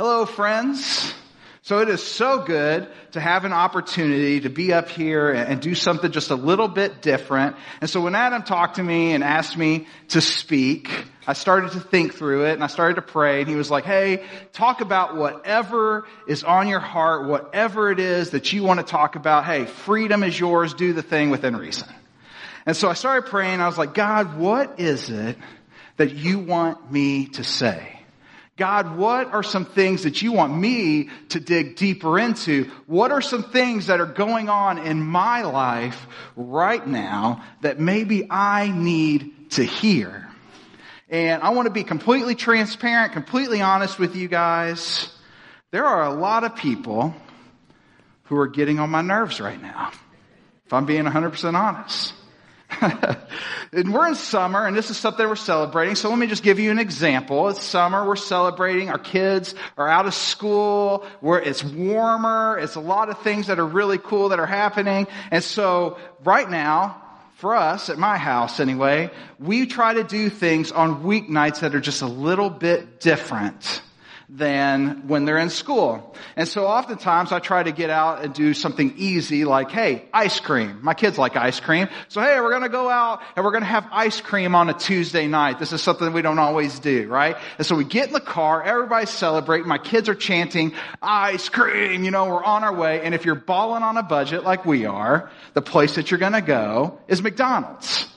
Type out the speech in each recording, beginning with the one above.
Hello, friends. So it is so good to have an opportunity to be up here and do something just a little bit different. And so when Adam talked to me and asked me to speak, I started to think through it and I started to pray and he was like, Hey, talk about whatever is on your heart, whatever it is that you want to talk about. Hey, freedom is yours. Do the thing within reason. And so I started praying. I was like, God, what is it that you want me to say? God, what are some things that you want me to dig deeper into? What are some things that are going on in my life right now that maybe I need to hear? And I want to be completely transparent, completely honest with you guys. There are a lot of people who are getting on my nerves right now, if I'm being 100% honest. and we're in summer, and this is something we're celebrating. So let me just give you an example. It's summer, we're celebrating. Our kids are out of school. Where it's warmer. It's a lot of things that are really cool that are happening. And so right now, for us at my house anyway, we try to do things on weeknights that are just a little bit different than when they're in school. And so oftentimes I try to get out and do something easy like, hey, ice cream. My kids like ice cream. So hey, we're gonna go out and we're gonna have ice cream on a Tuesday night. This is something we don't always do, right? And so we get in the car, everybody's celebrating, my kids are chanting, ice cream, you know, we're on our way. And if you're balling on a budget like we are, the place that you're gonna go is McDonald's.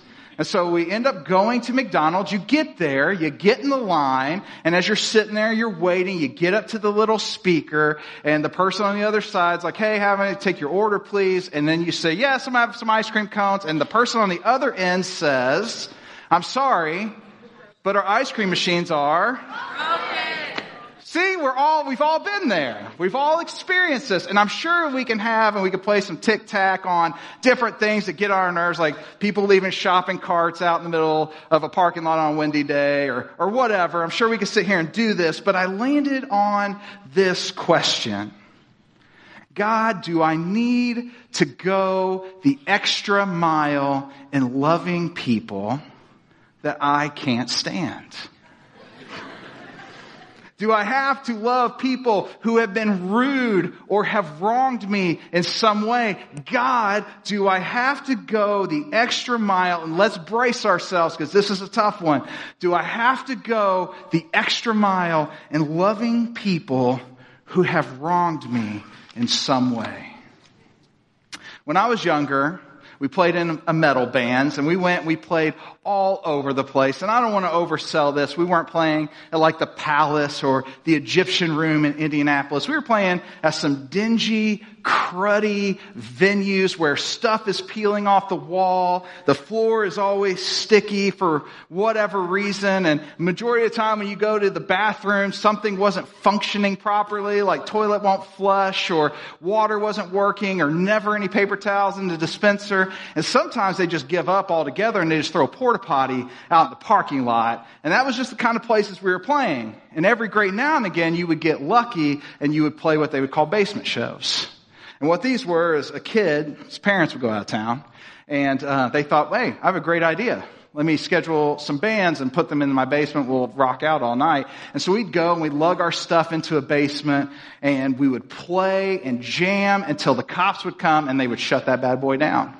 And so we end up going to McDonald's. You get there, you get in the line, and as you're sitting there, you're waiting, you get up to the little speaker, and the person on the other side's like, hey, have I take your order, please? And then you say, yes, I'm having some ice cream cones. And the person on the other end says, I'm sorry, but our ice cream machines are See, we're all, we've all been there. We've all experienced this. And I'm sure we can have and we can play some tic tac on different things that get on our nerves, like people leaving shopping carts out in the middle of a parking lot on a windy day or, or whatever. I'm sure we can sit here and do this, but I landed on this question. God, do I need to go the extra mile in loving people that I can't stand? Do I have to love people who have been rude or have wronged me in some way? God, do I have to go the extra mile? And let's brace ourselves because this is a tough one. Do I have to go the extra mile in loving people who have wronged me in some way? When I was younger, we played in a metal bands and we went, we played all over the place. And I don't want to oversell this. We weren't playing at like the Palace or the Egyptian Room in Indianapolis. We were playing at some dingy, cruddy venues where stuff is peeling off the wall. The floor is always sticky for whatever reason. And majority of the time when you go to the bathroom, something wasn't functioning properly, like toilet won't flush or water wasn't working or never any paper towels in the dispenser. And sometimes they just give up altogether and they just throw pour porta potty out in the parking lot. And that was just the kind of places we were playing. And every great now and again, you would get lucky and you would play what they would call basement shows. And what these were is a kid, his parents would go out of town, and uh, they thought, hey, I have a great idea. Let me schedule some bands and put them in my basement. We'll rock out all night. And so we'd go and we'd lug our stuff into a basement and we would play and jam until the cops would come and they would shut that bad boy down.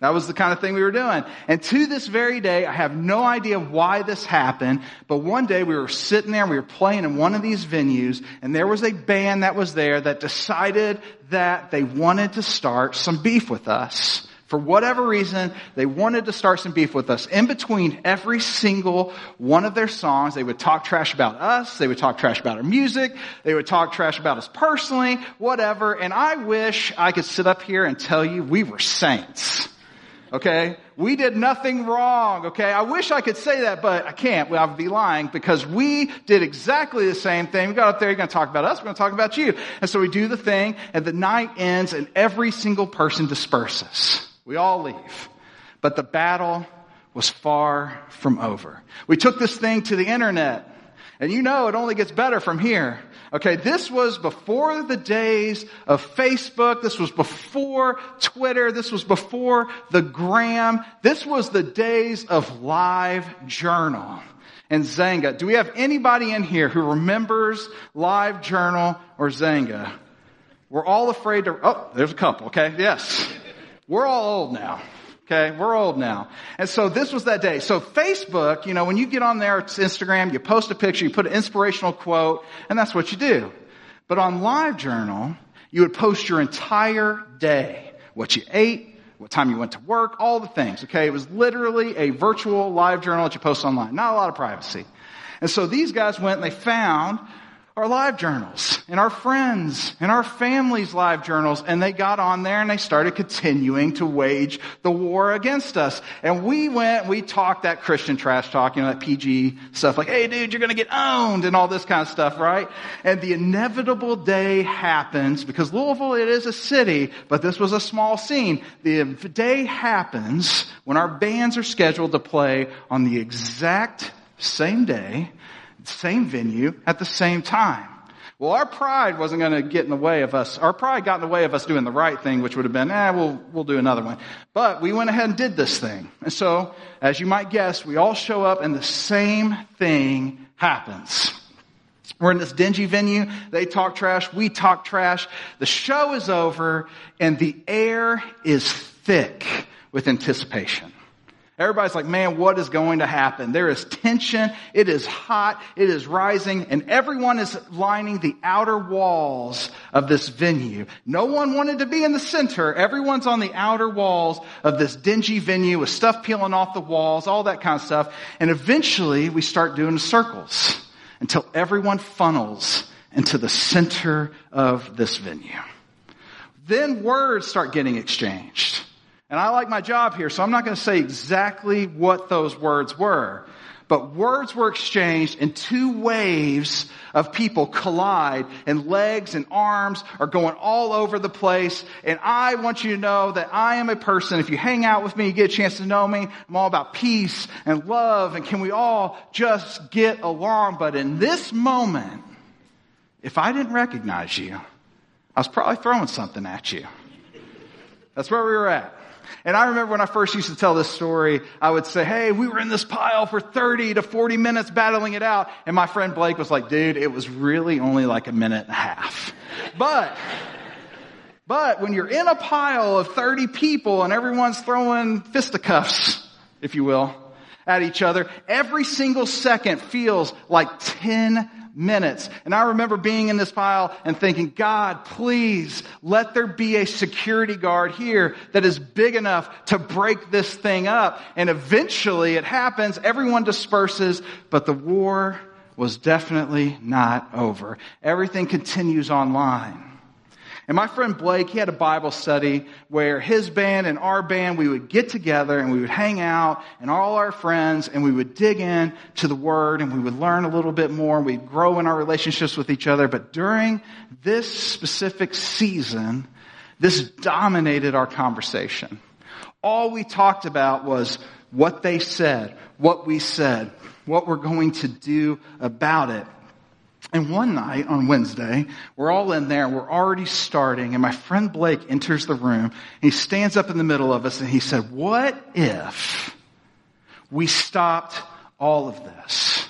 That was the kind of thing we were doing. And to this very day, I have no idea why this happened, but one day we were sitting there, we were playing in one of these venues, and there was a band that was there that decided that they wanted to start some beef with us. For whatever reason, they wanted to start some beef with us. In between every single one of their songs, they would talk trash about us, they would talk trash about our music, they would talk trash about us personally, whatever, and I wish I could sit up here and tell you we were saints. Okay? We did nothing wrong. Okay? I wish I could say that, but I can't. I would be lying because we did exactly the same thing. We got up there, you're going to talk about us, we're going to talk about you. And so we do the thing, and the night ends, and every single person disperses. We all leave. But the battle was far from over. We took this thing to the internet. And you know it only gets better from here. Okay, this was before the days of Facebook. This was before Twitter. This was before the gram. This was the days of live journal. and Xanga. Do we have anybody in here who remembers Live Journal or Xanga? We're all afraid to, oh, there's a couple, okay? Yes. We're all old now. Okay, we're old now. And so this was that day. So Facebook, you know, when you get on there, it's Instagram, you post a picture, you put an inspirational quote, and that's what you do. But on LiveJournal, you would post your entire day. What you ate, what time you went to work, all the things, okay? It was literally a virtual live journal that you post online. Not a lot of privacy. And so these guys went and they found our live journals and our friends and our families' live journals. And they got on there and they started continuing to wage the war against us. And we went, we talked that Christian trash talk, you know, that PG stuff like, hey dude, you're going to get owned and all this kind of stuff, right? And the inevitable day happens because Louisville, it is a city, but this was a small scene. The day happens when our bands are scheduled to play on the exact same day same venue at the same time. Well, our pride wasn't going to get in the way of us. Our pride got in the way of us doing the right thing, which would have been, eh, we'll, we'll do another one. But we went ahead and did this thing. And so, as you might guess, we all show up and the same thing happens. We're in this dingy venue. They talk trash. We talk trash. The show is over and the air is thick with anticipation. Everybody's like, man, what is going to happen? There is tension. It is hot. It is rising and everyone is lining the outer walls of this venue. No one wanted to be in the center. Everyone's on the outer walls of this dingy venue with stuff peeling off the walls, all that kind of stuff. And eventually we start doing circles until everyone funnels into the center of this venue. Then words start getting exchanged. And I like my job here, so I'm not going to say exactly what those words were. But words were exchanged and two waves of people collide and legs and arms are going all over the place. And I want you to know that I am a person, if you hang out with me, you get a chance to know me, I'm all about peace and love and can we all just get along? But in this moment, if I didn't recognize you, I was probably throwing something at you. That's where we were at. And I remember when I first used to tell this story, I would say, hey, we were in this pile for 30 to 40 minutes battling it out. And my friend Blake was like, dude, it was really only like a minute and a half. But, but when you're in a pile of 30 people and everyone's throwing fisticuffs, if you will, at each other, every single second feels like 10 minutes. And I remember being in this pile and thinking, God, please let there be a security guard here that is big enough to break this thing up. And eventually it happens. Everyone disperses, but the war was definitely not over. Everything continues online. And my friend Blake, he had a Bible study where his band and our band, we would get together and we would hang out and all our friends and we would dig in to the Word and we would learn a little bit more. And we'd grow in our relationships with each other. But during this specific season, this dominated our conversation. All we talked about was what they said, what we said, what we're going to do about it. And one night on Wednesday, we're all in there, we're already starting, and my friend Blake enters the room, and he stands up in the middle of us and he said, what if we stopped all of this?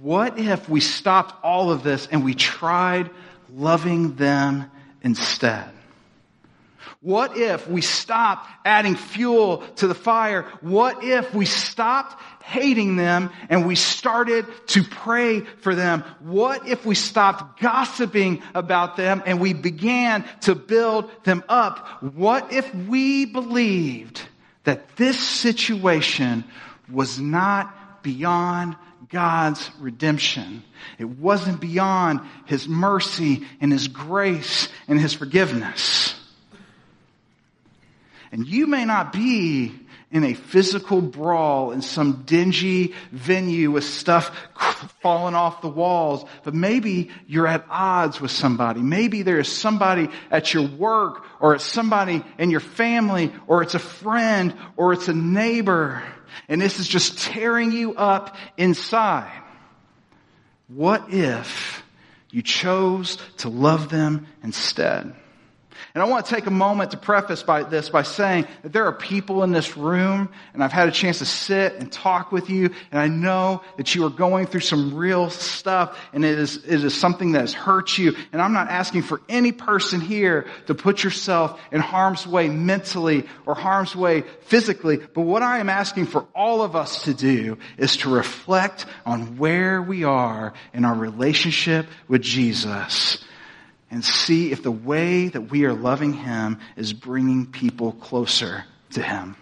What if we stopped all of this and we tried loving them instead? What if we stopped adding fuel to the fire? What if we stopped hating them and we started to pray for them? What if we stopped gossiping about them and we began to build them up? What if we believed that this situation was not beyond God's redemption? It wasn't beyond His mercy and His grace and His forgiveness. And you may not be in a physical brawl in some dingy venue with stuff falling off the walls, but maybe you're at odds with somebody. Maybe there is somebody at your work or it's somebody in your family or it's a friend or it's a neighbor and this is just tearing you up inside. What if you chose to love them instead? And I want to take a moment to preface by this by saying that there are people in this room, and I've had a chance to sit and talk with you, and I know that you are going through some real stuff, and it is, it is something that has hurt you. And I'm not asking for any person here to put yourself in harm's way mentally or harm's way physically, but what I am asking for all of us to do is to reflect on where we are in our relationship with Jesus and see if the way that we are loving Him is bringing people closer to Him.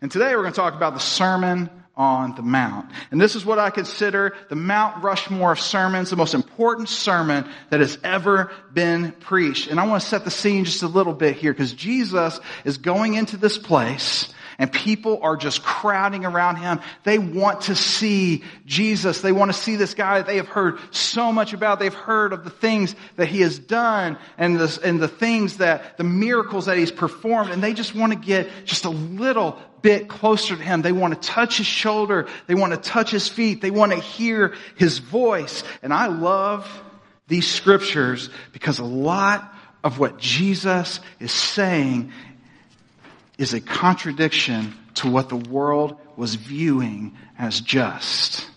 And today we're going to talk about the Sermon on the Mount. And this is what I consider the Mount Rushmore of sermons, the most important sermon that has ever been preached. And I want to set the scene just a little bit here because Jesus is going into this place and people are just crowding around him. They want to see Jesus. They want to see this guy that they have heard so much about. They've heard of the things that he has done and the, and the things that, the miracles that he's performed. And they just want to get just a little bit closer to him. They want to touch his shoulder. They want to touch his feet. They want to hear his voice. And I love these scriptures because a lot of what Jesus is saying is a contradiction to what the world was viewing as just.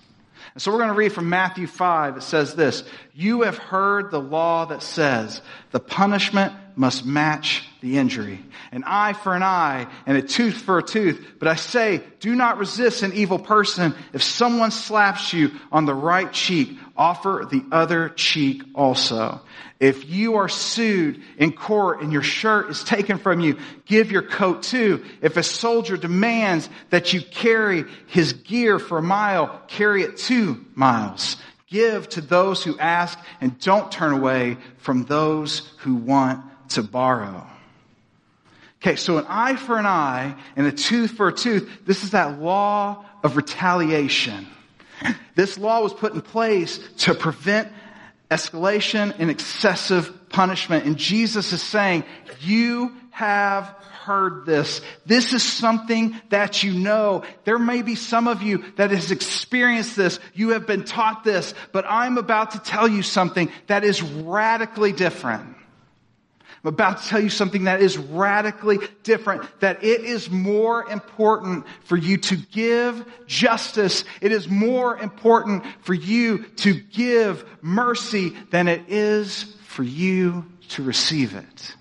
And so we're going to read from Matthew 5. It says this, You have heard the law that says the punishment must match the injury. An eye for an eye and a tooth for a tooth. But I say, do not resist an evil person. If someone slaps you on the right cheek, offer the other cheek also. If you are sued in court and your shirt is taken from you, give your coat too. If a soldier demands that you carry his gear for a mile, carry it two miles. Give to those who ask and don't turn away from those who want to borrow. Okay, so an eye for an eye and a tooth for a tooth. This is that law of retaliation. This law was put in place to prevent escalation and excessive punishment. And Jesus is saying, you have heard this. This is something that you know. There may be some of you that has experienced this. You have been taught this, but I'm about to tell you something that is radically different. I'm about to tell you something that is radically different, that it is more important for you to give justice. It is more important for you to give mercy than it is for you to receive it.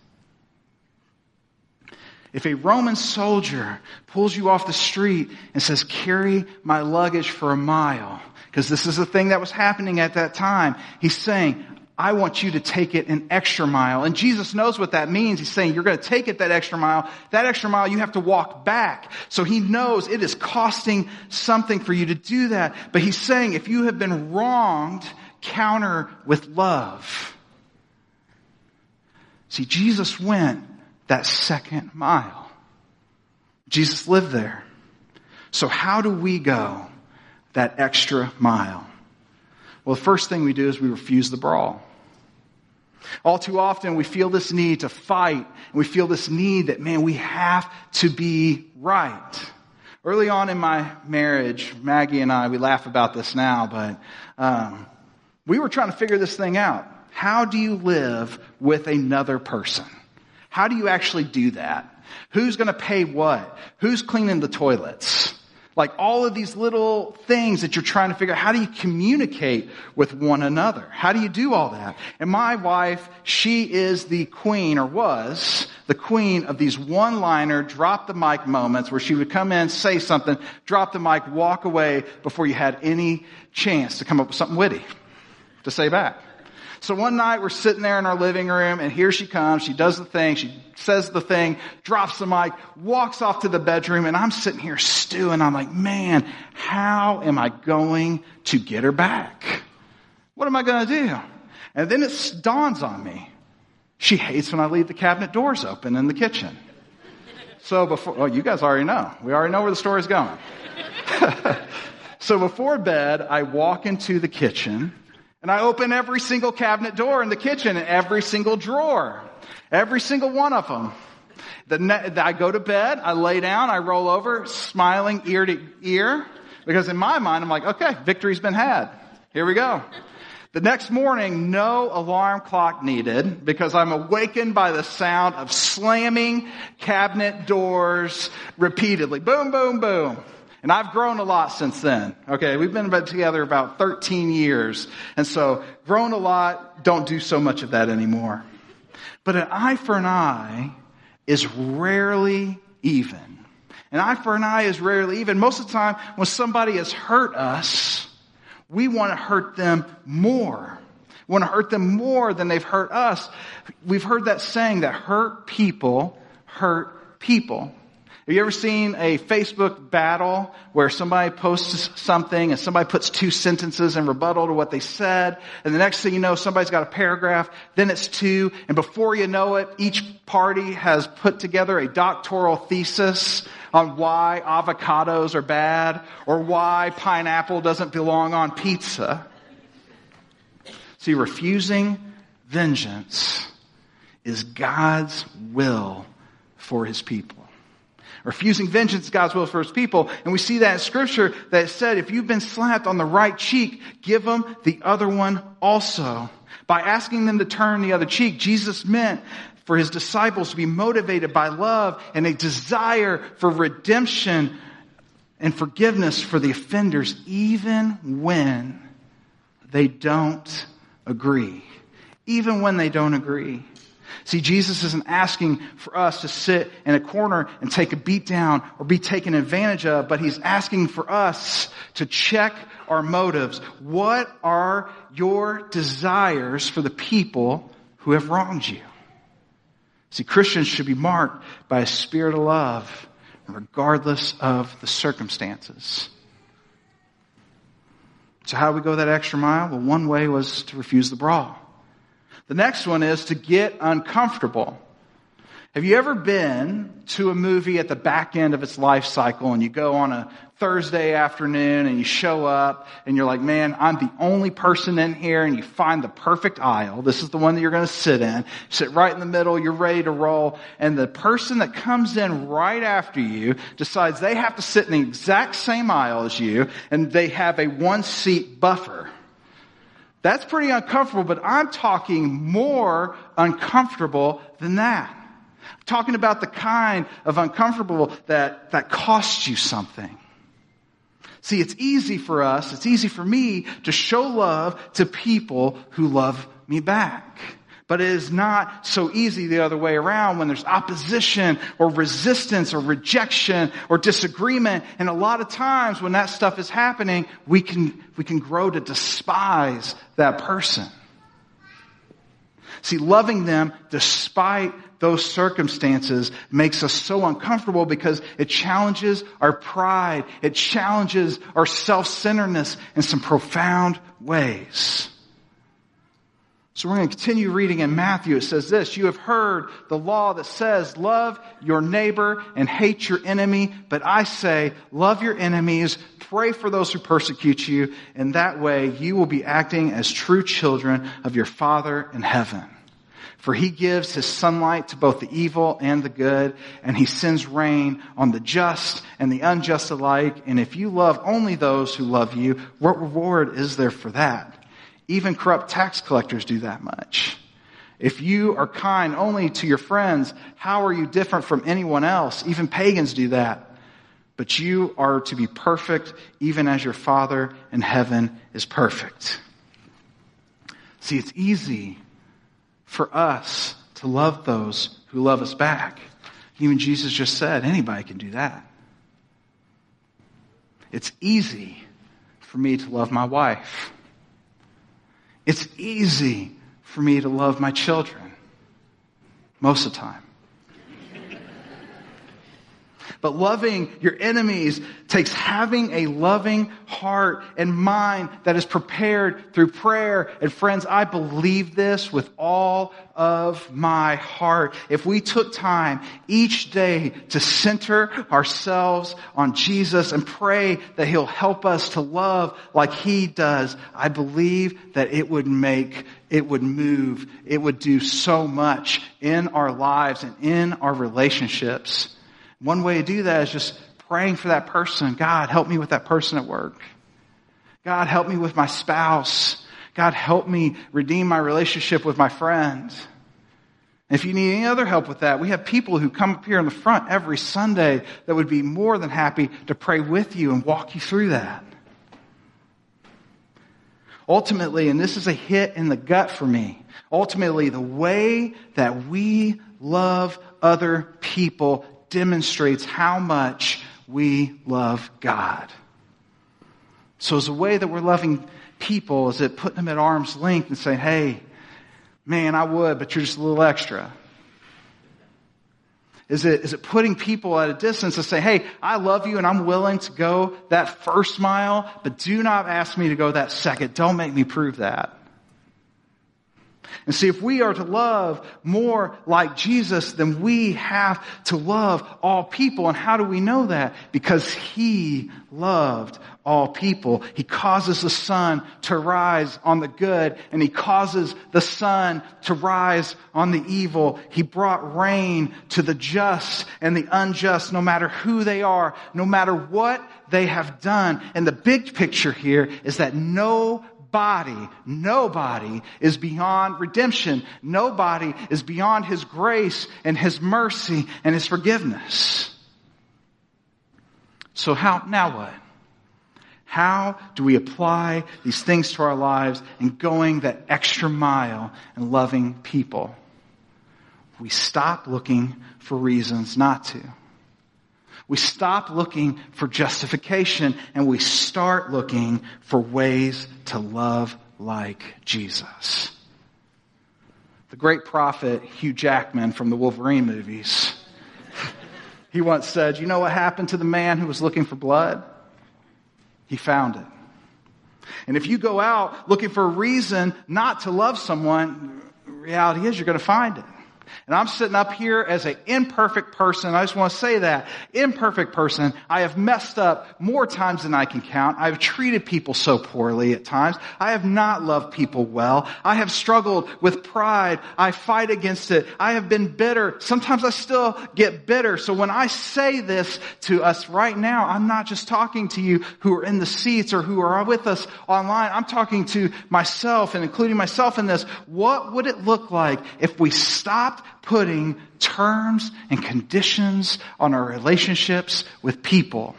If a Roman soldier pulls you off the street and says, carry my luggage for a mile, because this is the thing that was happening at that time, he's saying, I want you to take it an extra mile. And Jesus knows what that means. He's saying you're going to take it that extra mile. That extra mile you have to walk back. So he knows it is costing something for you to do that. But he's saying if you have been wronged, counter with love. See, Jesus went that second mile. Jesus lived there. So how do we go that extra mile? Well, the first thing we do is we refuse the brawl. All too often we feel this need to fight and we feel this need that, man, we have to be right. Early on in my marriage, Maggie and I, we laugh about this now, but um, we were trying to figure this thing out. How do you live with another person? How do you actually do that? Who's going to pay what? Who's cleaning the toilets? Like all of these little things that you're trying to figure out. How do you communicate with one another? How do you do all that? And my wife, she is the queen or was the queen of these one-liner drop the mic moments where she would come in, say something, drop the mic, walk away before you had any chance to come up with something witty to say back. So one night we're sitting there in our living room and here she comes. She does the thing. She says the thing, drops the mic, walks off to the bedroom and I'm sitting here stewing. I'm like, man, how am I going to get her back? What am I going to do? And then it dawns on me. She hates when I leave the cabinet doors open in the kitchen. So before, oh, you guys already know. We already know where the story's going. so before bed, I walk into the kitchen and I open every single cabinet door in the kitchen and every single drawer. Every single one of them. The I go to bed, I lay down, I roll over, smiling ear to ear, because in my mind, I'm like, okay, victory's been had. Here we go. The next morning, no alarm clock needed because I'm awakened by the sound of slamming cabinet doors repeatedly. Boom, boom, boom. And I've grown a lot since then. Okay, we've been together about 13 years. And so, grown a lot, don't do so much of that anymore. But an eye for an eye is rarely even. An eye for an eye is rarely even. Most of the time, when somebody has hurt us, we want to hurt them more. We want to hurt them more than they've hurt us. We've heard that saying that hurt people hurt people. Have you ever seen a Facebook battle where somebody posts something and somebody puts two sentences in rebuttal to what they said, and the next thing you know, somebody's got a paragraph, then it's two, and before you know it, each party has put together a doctoral thesis on why avocados are bad or why pineapple doesn't belong on pizza. See, refusing vengeance is God's will for his people. Refusing vengeance is God's will for his people. And we see that in scripture that said, if you've been slapped on the right cheek, give them the other one also. By asking them to turn the other cheek, Jesus meant for his disciples to be motivated by love and a desire for redemption and forgiveness for the offenders, even when they don't agree. Even when they don't agree. See, Jesus isn't asking for us to sit in a corner and take a beat down or be taken advantage of, but he's asking for us to check our motives. What are your desires for the people who have wronged you? See, Christians should be marked by a spirit of love, regardless of the circumstances. So how do we go that extra mile? Well, one way was to refuse the brawl. The next one is to get uncomfortable. Have you ever been to a movie at the back end of its life cycle and you go on a Thursday afternoon and you show up and you're like, man, I'm the only person in here and you find the perfect aisle. This is the one that you're going to sit in. Sit right in the middle. You're ready to roll. And the person that comes in right after you decides they have to sit in the exact same aisle as you and they have a one seat buffer. That's pretty uncomfortable, but I'm talking more uncomfortable than that. I'm talking about the kind of uncomfortable that, that costs you something. See, it's easy for us, it's easy for me to show love to people who love me back. But it is not so easy the other way around when there's opposition or resistance or rejection or disagreement. And a lot of times when that stuff is happening, we can, we can grow to despise that person. See, loving them despite those circumstances makes us so uncomfortable because it challenges our pride. It challenges our self-centeredness in some profound ways. So we're going to continue reading in Matthew. It says this, you have heard the law that says, love your neighbor and hate your enemy. But I say, love your enemies, pray for those who persecute you. And that way you will be acting as true children of your Father in heaven. For he gives his sunlight to both the evil and the good, and he sends rain on the just and the unjust alike. And if you love only those who love you, what reward is there for that? Even corrupt tax collectors do that much. If you are kind only to your friends, how are you different from anyone else? Even pagans do that. But you are to be perfect even as your Father in heaven is perfect. See, it's easy for us to love those who love us back. Even Jesus just said, anybody can do that. It's easy for me to love my wife. It's easy for me to love my children most of the time. But loving your enemies takes having a loving heart and mind that is prepared through prayer. And friends, I believe this with all of my heart. If we took time each day to center ourselves on Jesus and pray that He'll help us to love like He does, I believe that it would make it would move, it would do so much in our lives and in our relationships. One way to do that is just praying for that person. God, help me with that person at work. God, help me with my spouse. God, help me redeem my relationship with my friends. If you need any other help with that, we have people who come up here in the front every Sunday that would be more than happy to pray with you and walk you through that. Ultimately, and this is a hit in the gut for me, ultimately, the way that we love other people demonstrates how much we love God. So, as a way that we're loving people, is it putting them at arm's length and saying, hey, man, I would, but you're just a little extra? Is it, is it putting people at a distance to say, hey, I love you and I'm willing to go that first mile, but do not ask me to go that second. Don't make me prove that. And see, if we are to love more like Jesus, then we have to love all people. And how do we know that? Because He loved all people. He causes the sun to rise on the good and He causes the sun to rise on the evil. He brought rain to the just and the unjust, no matter who they are, no matter what they have done. And the big picture here is that no Nobody, nobody is beyond redemption. Nobody is beyond His grace and His mercy and His forgiveness. So how, now what? How do we apply these things to our lives and going that extra mile and loving people? We stop looking for reasons not to. We stop looking for justification and we start looking for ways to love like Jesus. The great prophet Hugh Jackman from the Wolverine movies, he once said, You know what happened to the man who was looking for blood? He found it. And if you go out looking for a reason not to love someone, reality is you're going to find it. And I'm sitting up here as an imperfect person. I just want to say that. Imperfect person. I have messed up more times than I can count. I've treated people so poorly at times. I have not loved people well. I have struggled with pride. I fight against it. I have been bitter. Sometimes I still get bitter. So when I say this to us right now, I'm not just talking to you who are in the seats or who are with us online. I'm talking to myself and including myself in this. What would it look like if we stopped putting terms and conditions on our relationships with people,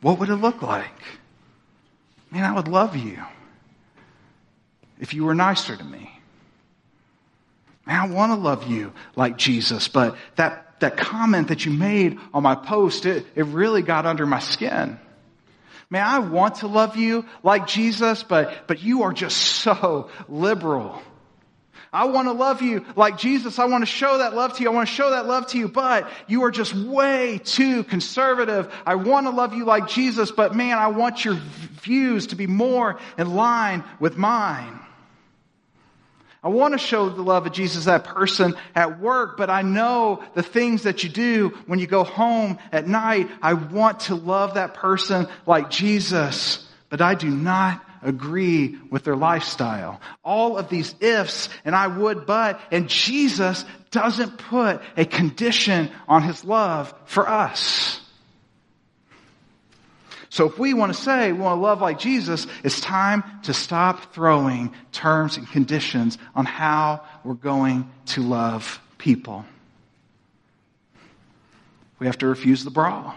what would it look like? Man, I would love you if you were nicer to me. Man, I want to love you like Jesus, but that, that comment that you made on my post, it, it really got under my skin. Man, I want to love you like Jesus, but, but you are just so liberal. I want to love you like Jesus. I want to show that love to you. I want to show that love to you, but you are just way too conservative. I want to love you like Jesus, but man, I want your views to be more in line with mine. I want to show the love of Jesus that person at work, but I know the things that you do when you go home at night. I want to love that person like Jesus, but I do not agree with their lifestyle. All of these ifs and I would but, and Jesus doesn't put a condition on his love for us. So if we want to say we want to love like Jesus, it's time to stop throwing terms and conditions on how we're going to love people. We have to refuse the brawl.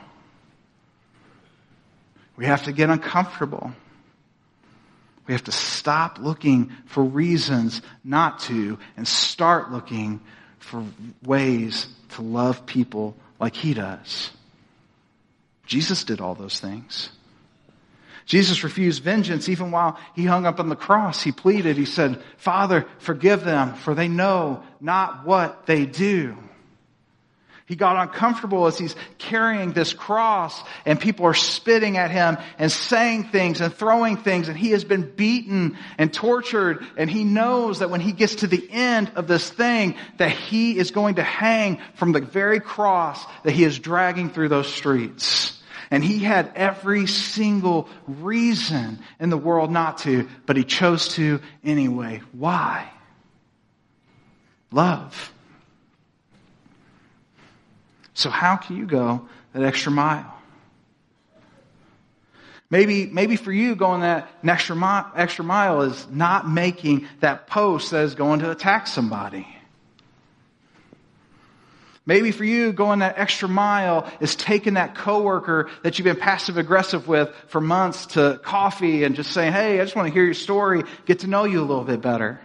We have to get uncomfortable. We have to stop looking for reasons not to and start looking for ways to love people like he does. Jesus did all those things. Jesus refused vengeance even while he hung up on the cross. He pleaded, he said, Father, forgive them, for they know not what they do. He got uncomfortable as he's carrying this cross and people are spitting at him and saying things and throwing things and he has been beaten and tortured and he knows that when he gets to the end of this thing that he is going to hang from the very cross that he is dragging through those streets. And he had every single reason in the world not to, but he chose to anyway. Why? Love. So how can you go that extra mile? Maybe, maybe for you, going that extra mile, extra mile is not making that post that is going to attack somebody. Maybe for you, going that extra mile is taking that coworker that you've been passive aggressive with for months to coffee and just saying, Hey, I just want to hear your story, get to know you a little bit better.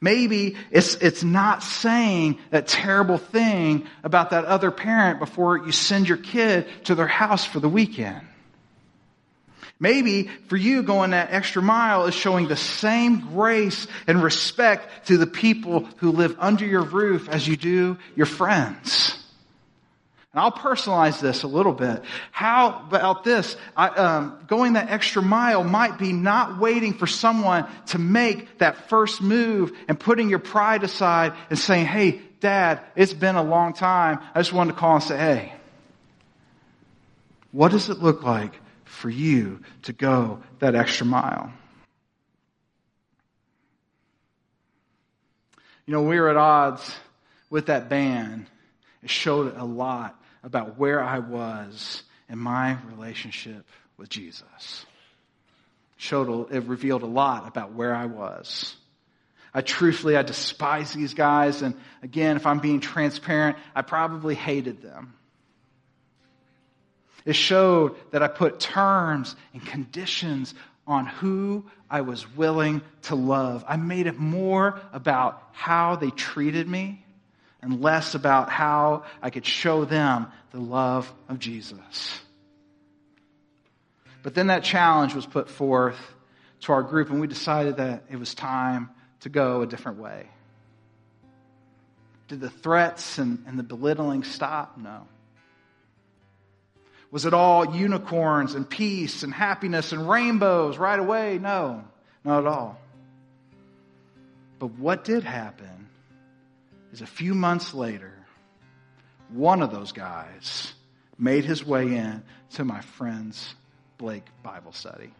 Maybe it's, it's not saying that terrible thing about that other parent before you send your kid to their house for the weekend. Maybe for you going that extra mile is showing the same grace and respect to the people who live under your roof as you do your friends. And I'll personalize this a little bit. How about this? I, um, going that extra mile might be not waiting for someone to make that first move and putting your pride aside and saying, Hey, dad, it's been a long time. I just wanted to call and say, Hey, what does it look like for you to go that extra mile. You know, we were at odds with that band. It showed a lot about where I was in my relationship with Jesus. It showed, it revealed a lot about where I was. I truthfully, I despise these guys. And again, if I'm being transparent, I probably hated them. It showed that I put terms and conditions on who I was willing to love. I made it more about how they treated me and less about how I could show them the love of Jesus. But then that challenge was put forth to our group, and we decided that it was time to go a different way. Did the threats and, and the belittling stop? No. Was it all unicorns and peace and happiness and rainbows right away? No, not at all. But what did happen is a few months later, one of those guys made his way in to my friend's Blake Bible study.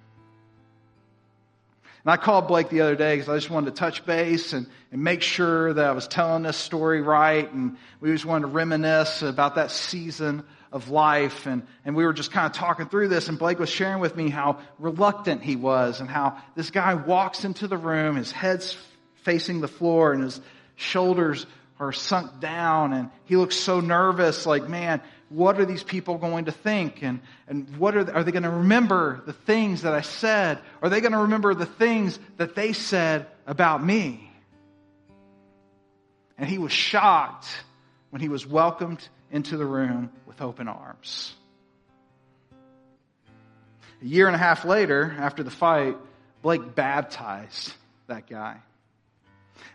And I called Blake the other day because I just wanted to touch base and, and make sure that I was telling this story right. And we just wanted to reminisce about that season of life. And, and we were just kind of talking through this, and Blake was sharing with me how reluctant he was, and how this guy walks into the room, his head's facing the floor, and his shoulders are sunk down, and he looks so nervous, like, man, what are these people going to think? And, and what are, they, are they going to remember the things that I said? Are they going to remember the things that they said about me? And he was shocked when he was welcomed into the room with open arms. A year and a half later, after the fight, Blake baptized that guy.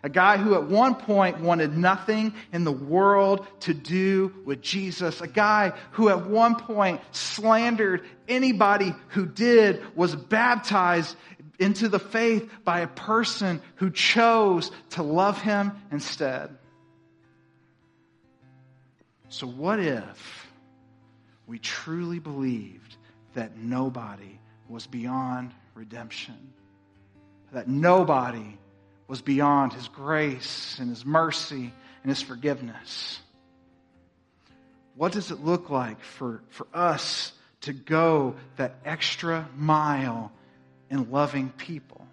A guy who at one point wanted nothing in the world to do with Jesus. A guy who at one point slandered anybody who did was baptized into the faith by a person who chose to love him instead. So, what if we truly believed that nobody was beyond redemption? That nobody was beyond his grace and his mercy and his forgiveness? What does it look like for, for us to go that extra mile in loving people?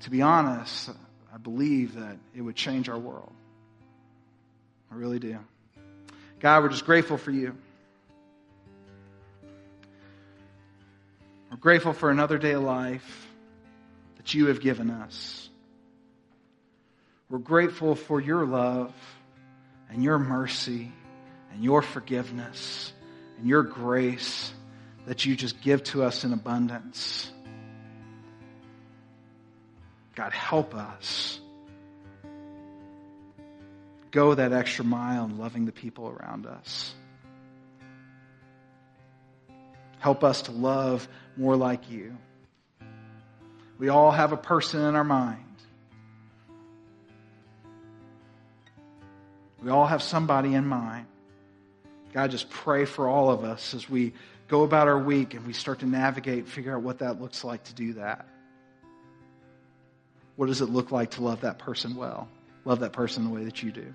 To be honest, I believe that it would change our world. I really do. God, we're just grateful for you. We're grateful for another day of life that you have given us. We're grateful for your love and your mercy and your forgiveness and your grace that you just give to us in abundance. God, help us go that extra mile in loving the people around us. Help us to love more like you. We all have a person in our mind. We all have somebody in mind. God, just pray for all of us as we go about our week and we start to navigate, figure out what that looks like to do that. What does it look like to love that person well? Love that person the way that you do.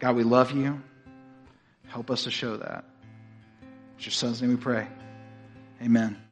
God, we love you. Help us to show that. It's your son's name we pray. Amen.